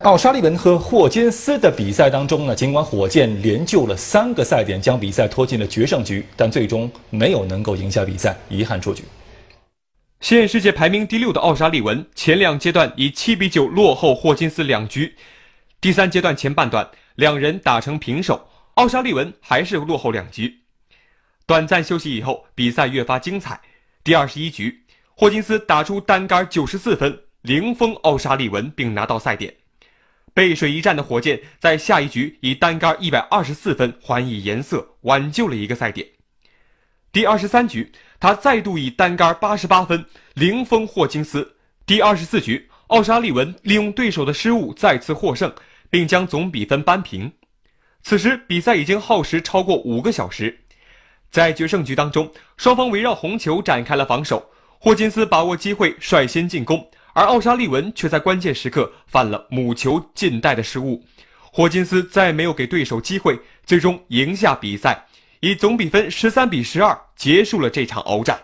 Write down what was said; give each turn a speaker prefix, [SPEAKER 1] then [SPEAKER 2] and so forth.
[SPEAKER 1] 奥沙利文和霍金斯的比赛当中呢，尽管火箭连救了三个赛点，将比赛拖进了决胜局，但最终没有能够赢下比赛，遗憾出局。
[SPEAKER 2] 现世界排名第六的奥沙利文，前两阶段以七比九落后霍金斯两局，第三阶段前半段两人打成平手，奥沙利文还是落后两局。短暂休息以后，比赛越发精彩。第二十一局，霍金斯打出单杆九十四分，零封奥沙利文，并拿到赛点。背水一战的火箭在下一局以单杆一百二十四分还以颜色，挽救了一个赛点。第二十三局，他再度以单杆八十八分零封霍金斯。第二十四局，奥沙利文利用对手的失误再次获胜，并将总比分扳平。此时比赛已经耗时超过五个小时，在决胜局当中，双方围绕红球展开了防守，霍金斯把握机会率先进攻。而奥沙利文却在关键时刻犯了母球近带的失误，霍金斯再没有给对手机会，最终赢下比赛，以总比分十三比十二结束了这场鏖战。